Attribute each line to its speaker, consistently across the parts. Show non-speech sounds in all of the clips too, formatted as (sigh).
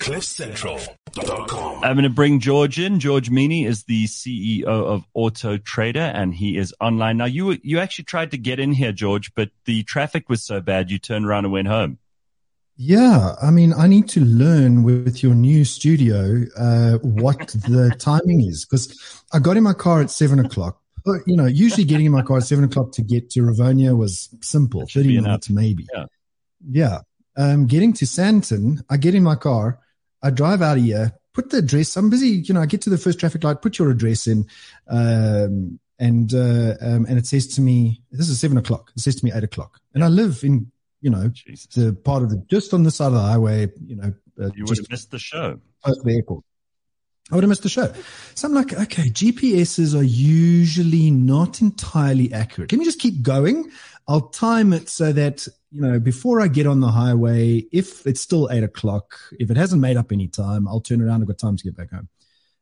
Speaker 1: CliffCentral.com.
Speaker 2: I'm going to bring George in. George Mienie is the CEO of Auto Trader, and he is online now. You you actually tried to get in here, George, but the traffic was so bad you turned around and went home.
Speaker 3: Yeah, I mean, I need to learn with your new studio uh, what the (laughs) timing is because I got in my car at seven o'clock. But, you know, usually getting in my car at seven o'clock to get to Rivonia was simple, thirty minutes enough. maybe.
Speaker 2: Yeah.
Speaker 3: Yeah. Um, getting to Sandton, I get in my car, I drive out of here, put the address. I'm busy, you know. I get to the first traffic light, put your address in, um, and uh, um, and it says to me, "This is seven o'clock." It says to me eight o'clock, and I live in, you know,
Speaker 2: Jesus.
Speaker 3: the part of the just on the side of the highway. You know, uh,
Speaker 2: You would have missed the show.
Speaker 3: close to the airport. I would have missed the show. So I'm like, okay, GPSs are usually not entirely accurate. Can we just keep going. I'll time it so that, you know, before I get on the highway, if it's still eight o'clock, if it hasn't made up any time, I'll turn around. I've got time to get back home.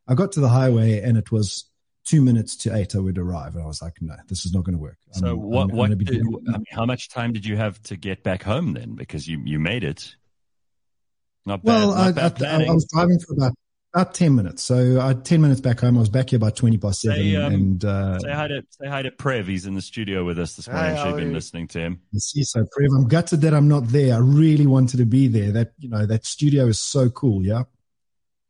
Speaker 3: I got to the highway and it was two minutes to eight. I would arrive. And I was like, no, this is not going to work. I'm-
Speaker 2: So
Speaker 3: I'm-
Speaker 2: what?
Speaker 3: I'm
Speaker 2: what?
Speaker 3: gonna
Speaker 2: Did, I mean, how much time did you have to get back home then? Because you you made it. Not bad.
Speaker 3: Well,
Speaker 2: not
Speaker 3: I, I. I was driving for about, about 10 minutes. So I had 10 minutes back home. I was back here by 20 past seven.
Speaker 2: Say, um,
Speaker 3: and, uh,
Speaker 2: Say hi to say hi to Prev. He's in the studio with us this morning.
Speaker 4: Hi,
Speaker 2: I'm sure
Speaker 4: how
Speaker 2: you've
Speaker 4: are
Speaker 2: been listening to him.
Speaker 3: You see, so Prev, I'm gutted that I'm not there. I really wanted to be there. That you know, that studio is so cool. Yeah,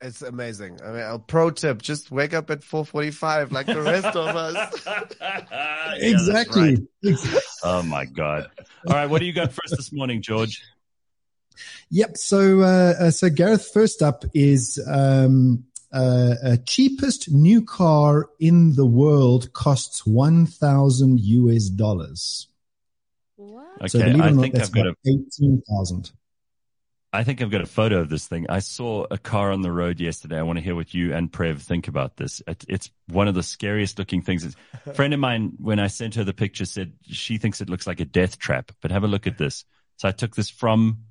Speaker 4: It's amazing. I mean, a pro tip: just wake up at four forty-five, like the rest of us. (laughs)
Speaker 2: Yeah, that's
Speaker 3: exactly.
Speaker 2: right. Oh my god! All right, what do you got for us this morning, George?
Speaker 3: Yep. So, uh, uh, so Gareth, first up is um, uh, uh, cheapest new car in the world costs one thousand US dollars.
Speaker 5: What?
Speaker 3: So
Speaker 2: Okay,
Speaker 3: believe it
Speaker 2: I
Speaker 3: or not,
Speaker 2: think
Speaker 3: that's
Speaker 2: I've got a
Speaker 3: about eighteen thousand.
Speaker 2: I think I've got a photo of this thing. I saw a car on the road yesterday. I want to hear what you and Prev think about this. It, it's one of the scariest looking things. A friend of mine, when I sent her the picture, said she thinks it looks like a death trap. But have a look at this. So I took this from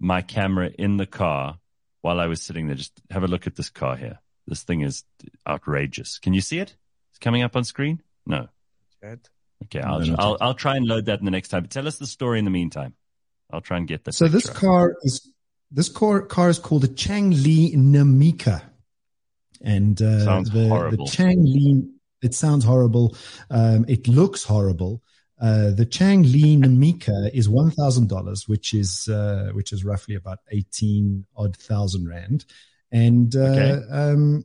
Speaker 2: my camera in the car while I was sitting there. Just have a look at this car here. This thing is outrageous. Can you see it? It's coming up on screen. No. Okay, I'll,
Speaker 3: No,
Speaker 2: I'll. I'll try and load that in the next time. But tell us the story in the meantime. I'll try and get the
Speaker 3: So this
Speaker 2: picture up.
Speaker 3: car is this car car is called a Changli Nemeca, and uh,
Speaker 2: Sounds
Speaker 3: the
Speaker 2: horrible.
Speaker 3: the Changli. It sounds horrible. Um, it looks horrible. Uh, the Changli Nemeca is one thousand dollars, which is uh, which is roughly about eighteen odd thousand rand, and uh,
Speaker 2: Okay.
Speaker 3: um,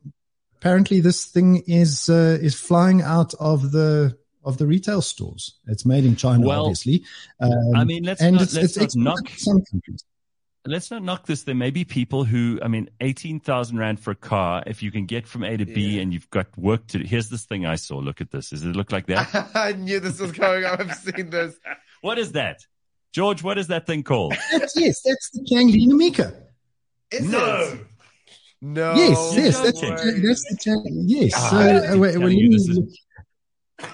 Speaker 3: apparently this thing is uh, is flying out of the of the retail stores. It's made in China,
Speaker 2: Well,
Speaker 3: obviously. Um,
Speaker 2: I mean, let's
Speaker 3: and
Speaker 2: not,
Speaker 3: it's,
Speaker 2: let's
Speaker 3: it's,
Speaker 2: not knock
Speaker 3: some countries.
Speaker 2: Let's not knock this. There may be people who, I mean, eighteen thousand rand for a car. If you can get from A to B
Speaker 4: Yeah.
Speaker 2: and you've got work to do. Here's this thing I saw. Look at this. Does it look like that? (laughs)
Speaker 4: I knew this was going on. I've seen this. (laughs)
Speaker 2: what is that, George? What is that thing called? (laughs)
Speaker 3: That's, yes, that's the Changli Nemeca.
Speaker 4: Is
Speaker 2: No.
Speaker 4: it? No.
Speaker 3: yes, yes, that's, the, that's the Chang. Yes.
Speaker 2: Ah,
Speaker 3: so, uh, wait,
Speaker 2: you this is-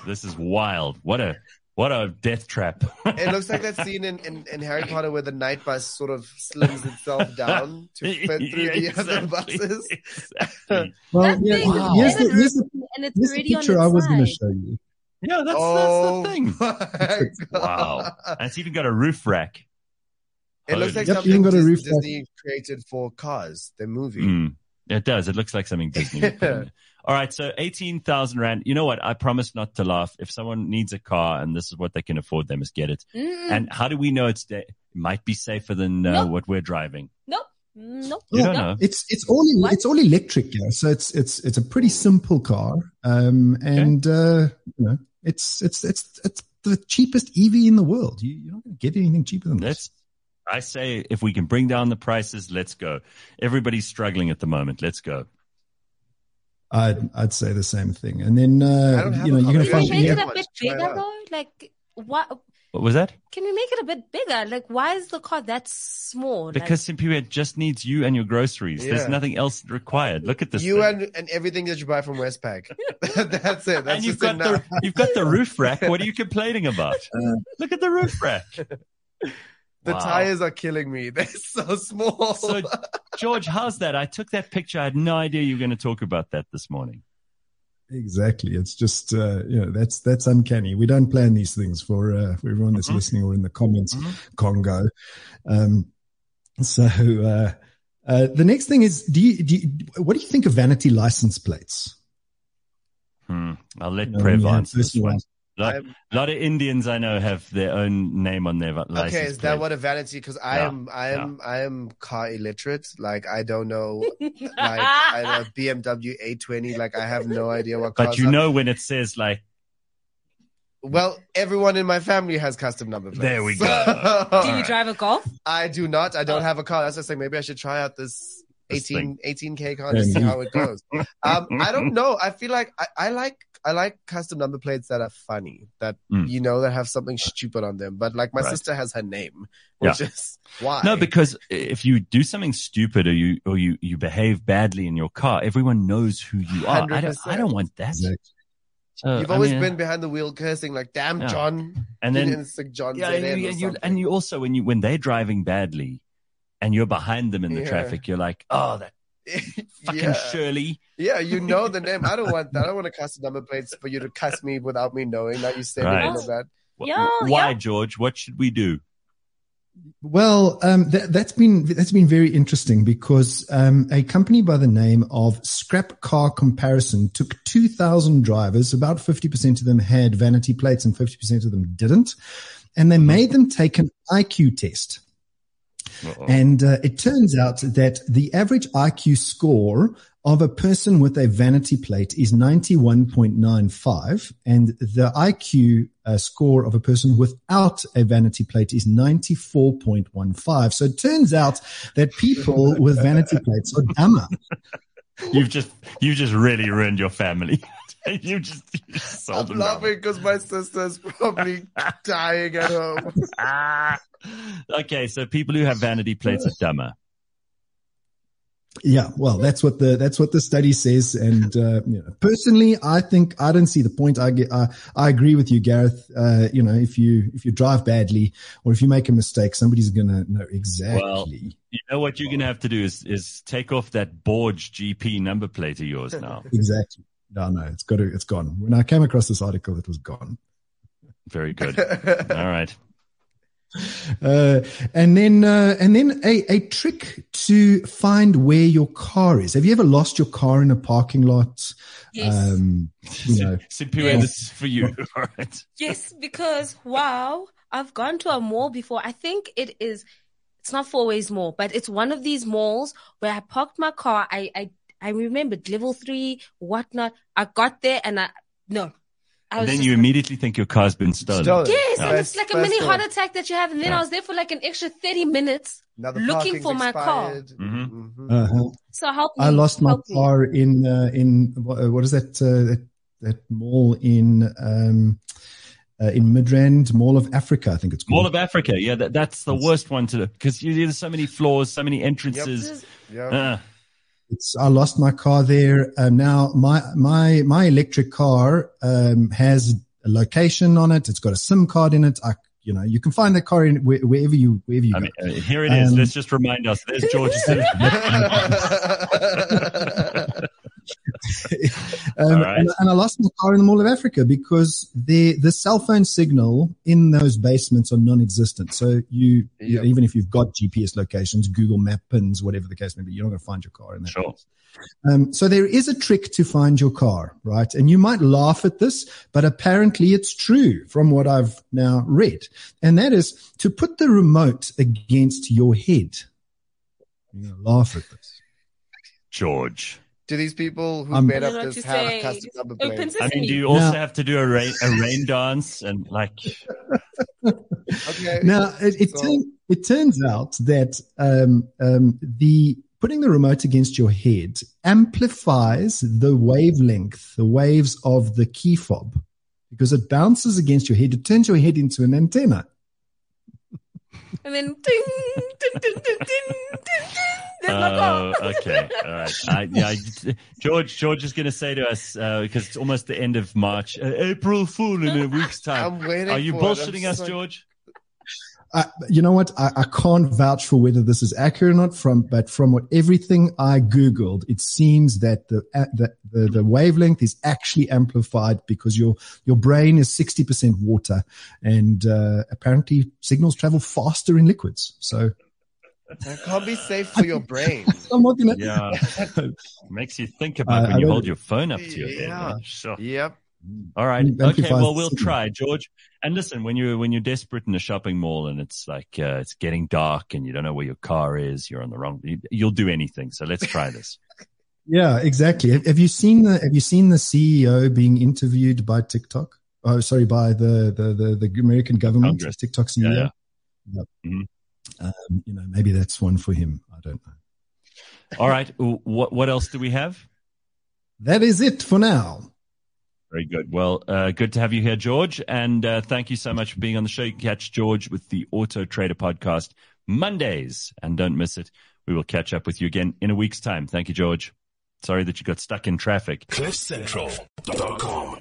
Speaker 2: This is wild. What a what a death trap.
Speaker 4: It looks like that scene in, in, in Harry Potter where the night bus sort of slings itself down to (laughs) fit through
Speaker 2: Yeah,
Speaker 4: the other buses.
Speaker 2: Exactly. (laughs)
Speaker 3: well,
Speaker 5: That
Speaker 3: yeah,
Speaker 5: thing
Speaker 2: Wow.
Speaker 3: here's,
Speaker 5: is
Speaker 3: the, here's, the,
Speaker 5: and it's
Speaker 3: here's the
Speaker 5: already on
Speaker 3: picture
Speaker 5: its
Speaker 3: I was going to show you.
Speaker 2: Yeah, that's
Speaker 4: oh,
Speaker 2: that's the thing. (laughs) Wow. And it's even got a roof rack.
Speaker 4: It looks like
Speaker 3: Yep,
Speaker 4: something
Speaker 3: even got a
Speaker 4: Dis-
Speaker 3: roof rack.
Speaker 4: Disney created for Cars, the movie.
Speaker 2: Mm, it does. It looks like something Disney. Would put in it. All right, so eighteen thousand rand. You know what? I promise not to laugh. If someone needs a car and this is what they can afford, they must get it.
Speaker 5: Mm-mm.
Speaker 2: And how do we know it's da- it might be safer than uh,
Speaker 5: Nope.
Speaker 2: what we're driving?
Speaker 5: nope. Nope.
Speaker 2: You don't
Speaker 5: nope.
Speaker 2: know.
Speaker 3: It's it's all
Speaker 5: What?
Speaker 3: it's all electric, yeah. So it's it's it's a pretty simple car, um, and uh, you know it's it's it's it's the cheapest EV in the world. You, you're not going to get anything cheaper than
Speaker 2: Let's.
Speaker 3: this.
Speaker 2: I say if we can bring down the prices, let's go. Everybody's struggling at the moment. Let's go.
Speaker 3: I'd I'd say the same thing. And then uh, you know you're going
Speaker 4: car.
Speaker 3: to
Speaker 5: Can we
Speaker 3: find
Speaker 5: make
Speaker 4: Yeah.
Speaker 5: it a bit bigger
Speaker 4: out.
Speaker 5: though? Like what?
Speaker 2: What was that?
Speaker 5: Can we make it a bit bigger? Like why is the car that small?
Speaker 2: Because Simply it just needs you and your groceries. There's nothing else required. Look at this.
Speaker 4: You
Speaker 2: thing.
Speaker 4: and, and everything that you buy from Westpac. (laughs) (laughs) That's it. That's
Speaker 2: and you've got
Speaker 4: enough.
Speaker 2: the you've got the roof rack. What are you (laughs) complaining about?
Speaker 3: Uh,
Speaker 2: Look at the roof rack.
Speaker 4: The
Speaker 2: Wow.
Speaker 4: tires are killing me. (laughs) They're so small.
Speaker 2: So, George, how's that? I took that picture. I had no idea you were going to talk about that this morning.
Speaker 3: Exactly. It's just uh, you know that's that's uncanny. We don't plan these things for uh, for everyone that's
Speaker 2: Mhm.
Speaker 3: listening or in the comments.
Speaker 2: Mhm.
Speaker 3: Congo. Um, so uh, Uh, the next thing is, do you, do you, what do you think of vanity license plates?
Speaker 2: Hmm. I'll let
Speaker 3: You know, when
Speaker 2: Prev
Speaker 3: you
Speaker 2: answer this
Speaker 3: personal
Speaker 2: one.
Speaker 3: License-
Speaker 2: Lot,
Speaker 4: I'm-
Speaker 2: lot of Indians I know have their own name on their license
Speaker 4: Okay, is
Speaker 2: plate.
Speaker 4: that what a vanity? Because I
Speaker 2: Yeah,
Speaker 4: am, I am, I am car illiterate. Like I don't know, (laughs) like I know BMW A20. Like I have no idea what cars.
Speaker 2: But you
Speaker 4: are.
Speaker 2: know when it says like,
Speaker 4: well, everyone in my family has custom number plates.
Speaker 2: There we go. (laughs)
Speaker 5: Do you drive a golf?
Speaker 4: I do not. I don't have a car. That's just saying maybe I should try out this
Speaker 2: This
Speaker 4: 18, 18k car
Speaker 3: Yeah,
Speaker 4: to see how it goes. (laughs) Um, I don't know. I feel like I, I like I like custom number plates that are funny, that
Speaker 2: Mm.
Speaker 4: you know that have something stupid on them. But like my
Speaker 2: Right.
Speaker 4: sister has her name, which is (laughs) why.
Speaker 2: no, because if you do something stupid or you or you you behave badly in your car, everyone knows who you are. I don't, I don't want that.
Speaker 3: Exactly.
Speaker 2: So,
Speaker 4: You've
Speaker 2: I
Speaker 4: always
Speaker 2: mean,
Speaker 4: been behind the wheel cursing like, "Damn,
Speaker 2: Yeah.
Speaker 4: John!"
Speaker 2: and
Speaker 4: You
Speaker 2: then
Speaker 4: didn't stick John
Speaker 2: yeah, and you, and you and you also when you when they're driving badly, and you're behind them in the
Speaker 4: Yeah.
Speaker 2: traffic, you're like, oh, that (laughs) fucking
Speaker 4: yeah.
Speaker 2: Shirley.
Speaker 4: yeah, you know the name. I don't want that. I don't (laughs) want to custom number plates for you to cuss me without me knowing. that you say
Speaker 2: Right.
Speaker 4: all of that.
Speaker 2: Wh-
Speaker 5: Yeah,
Speaker 2: Why,
Speaker 5: yeah.
Speaker 2: George? What should we do?
Speaker 3: Well, um, that, that's been that's been very interesting because um, a company by the name of Scrap Car Comparison took two thousand drivers. About fifty percent of them had vanity plates, and fifty percent of them didn't. And they made them take an IQ test.
Speaker 2: Uh-oh.
Speaker 3: And uh, it turns out that the average IQ score of a person with a vanity plate is 91.95 and the IQ uh, score of a person without a vanity plate is 94.15. So it turns out that people with vanity plates are dumber. (laughs)
Speaker 2: You've just you've just really ruined your family. (laughs) you just, you just sold
Speaker 4: I'm
Speaker 2: them down.
Speaker 4: laughing because my sister's probably (laughs) dying at home.
Speaker 2: Okay, so people who have vanity plates are dumber.
Speaker 3: Yeah, well, that's what the that's what the study says. And uh, you know, personally, I think I don't see the point. I get, I, I agree with you, Gareth. Uh, you know, if you if you drive badly or if you make a mistake, somebody's gonna know exactly.
Speaker 2: Well- You know what you're gonna have to do is is take off that Borge GP number plate of yours now. (laughs)
Speaker 3: exactly. No, no, it's got to, it's gone. When I came across this article, it was gone.
Speaker 2: Very good. (laughs) All right. (laughs)
Speaker 3: Uh, and then, uh, and then a, a trick to find where your car is. Have you ever lost your car in a parking lot?
Speaker 5: Yes.
Speaker 3: Um, you know,
Speaker 2: Simpiwe,
Speaker 5: Yes.
Speaker 2: this is for you. All (laughs) right.
Speaker 5: Yes, because wow, I've gone to a mall before. I think it is, it's not Fourways Mall, but it's one of these malls where I parked my car. I, I, I remembered level three, whatnot. I got there and I, no. I
Speaker 2: And then you immediately think your car's been stolen.
Speaker 4: Stolen.
Speaker 5: Yes, and it's like a mini
Speaker 4: thought.
Speaker 5: heart attack that you have. And then
Speaker 2: Yeah.
Speaker 5: I was there for like an extra 30 minutes. Looking
Speaker 4: parking's
Speaker 5: for my car.
Speaker 4: expired.
Speaker 2: Mhm.
Speaker 4: Mhm.
Speaker 3: uh-huh.
Speaker 5: So help me.
Speaker 3: I lost my
Speaker 5: help me.
Speaker 3: car in uh, in uh, what is that, uh, that that mall in um, uh, in Midrand Mall of Africa, I think it's called.
Speaker 2: Mall of Africa. Yeah, that, that's the worst one to do because there's so many floors, so many entrances.
Speaker 4: Yeah.
Speaker 2: Uh,
Speaker 3: It's, I lost my car there. Um, now my my my electric car um, has a location on it. It's got a SIM card in it. I you know you can find that car in where, wherever you wherever you
Speaker 2: I
Speaker 3: go.
Speaker 2: mean, uh, here it is.
Speaker 3: Um,
Speaker 2: Let's just remind us. There's George's. (laughs) (laughs) (laughs)
Speaker 3: Um,
Speaker 2: right.
Speaker 3: and, and I lost my car in the Mall of Africa because the the cell phone signal in those basements are non-existent. So you, you- even if you've got GPS locations, Google Map pins, whatever the case may be, you're not going to find your car in there.
Speaker 2: Sure.
Speaker 3: Um, so there is a trick to find your car, right? And you might laugh at this, but apparently it's true from what I've now read, and that is to put the remote against your head. You're going to laugh at this.
Speaker 2: George.
Speaker 4: Do these people who
Speaker 3: I'm-
Speaker 4: made up this
Speaker 5: what
Speaker 4: have
Speaker 5: say.
Speaker 4: custom number
Speaker 5: Open
Speaker 4: plates?
Speaker 2: I mean, do you also
Speaker 3: Now-
Speaker 2: have to do a rain a rain dance and like? (laughs)
Speaker 4: Okay.
Speaker 3: Now it, it,
Speaker 4: So-
Speaker 3: turn, it turns out that um, um, the putting the remote against your head amplifies the wavelength, the waves of the key fob, because it bounces against your head. It turns your head into an antenna.
Speaker 5: And then ding, ding, ding, ding, ding, ding, ding. There's
Speaker 2: Oh, okay. (laughs) All right. I, yeah, I- George. George is going to say to us uh, because it's almost the end of March. Uh, April Fool in a week's (laughs) time.
Speaker 4: I'm waiting
Speaker 2: Are you
Speaker 4: for it.
Speaker 2: Bullshitting us,
Speaker 4: so-
Speaker 2: George?
Speaker 3: Uh, you know what? I, I can't vouch for whether this is accurate or not. From but from what everything I googled, it seems that the uh, the, the the wavelength is actually amplified because your your brain is sixty percent water, and uh, apparently signals travel faster in liquids. So
Speaker 4: That can't be safe for your brain.
Speaker 3: I'm not gonna.
Speaker 2: Yeah. (laughs) Makes you think about
Speaker 3: I-
Speaker 2: when
Speaker 3: I
Speaker 2: you
Speaker 3: don't-
Speaker 2: hold your phone up to your head.
Speaker 4: Yeah.
Speaker 2: man. Sure.
Speaker 4: Yep.
Speaker 2: All right. Okay. Well, we'll try, George. And listen, when you're when you're desperate in a shopping mall and it's like uh, it's getting dark and you don't know where your car is, you're on the wrong. you- You'll do anything. So let's try this. (laughs)
Speaker 3: Yeah, exactly. Have, have you seen the Have you seen the CEO being interviewed by TikTok? Oh, sorry, by the the the, the American government,
Speaker 2: Congress.
Speaker 3: TikTok CEO.
Speaker 2: Yeah,
Speaker 3: Yep.
Speaker 2: Mhm.
Speaker 3: Um, you know, maybe that's one for him. I don't know.
Speaker 2: All right. What what else do we have?
Speaker 3: That is it for now.
Speaker 2: Very good. Well, uh, good to have you here, George. And uh, thank you so much for being on the show. You can catch George with the Auto Trader podcast Mondays, and don't miss it. We will catch up with you again in a week's time. Thank you, George. Sorry that you got stuck in traffic.
Speaker 1: CliffCentral.com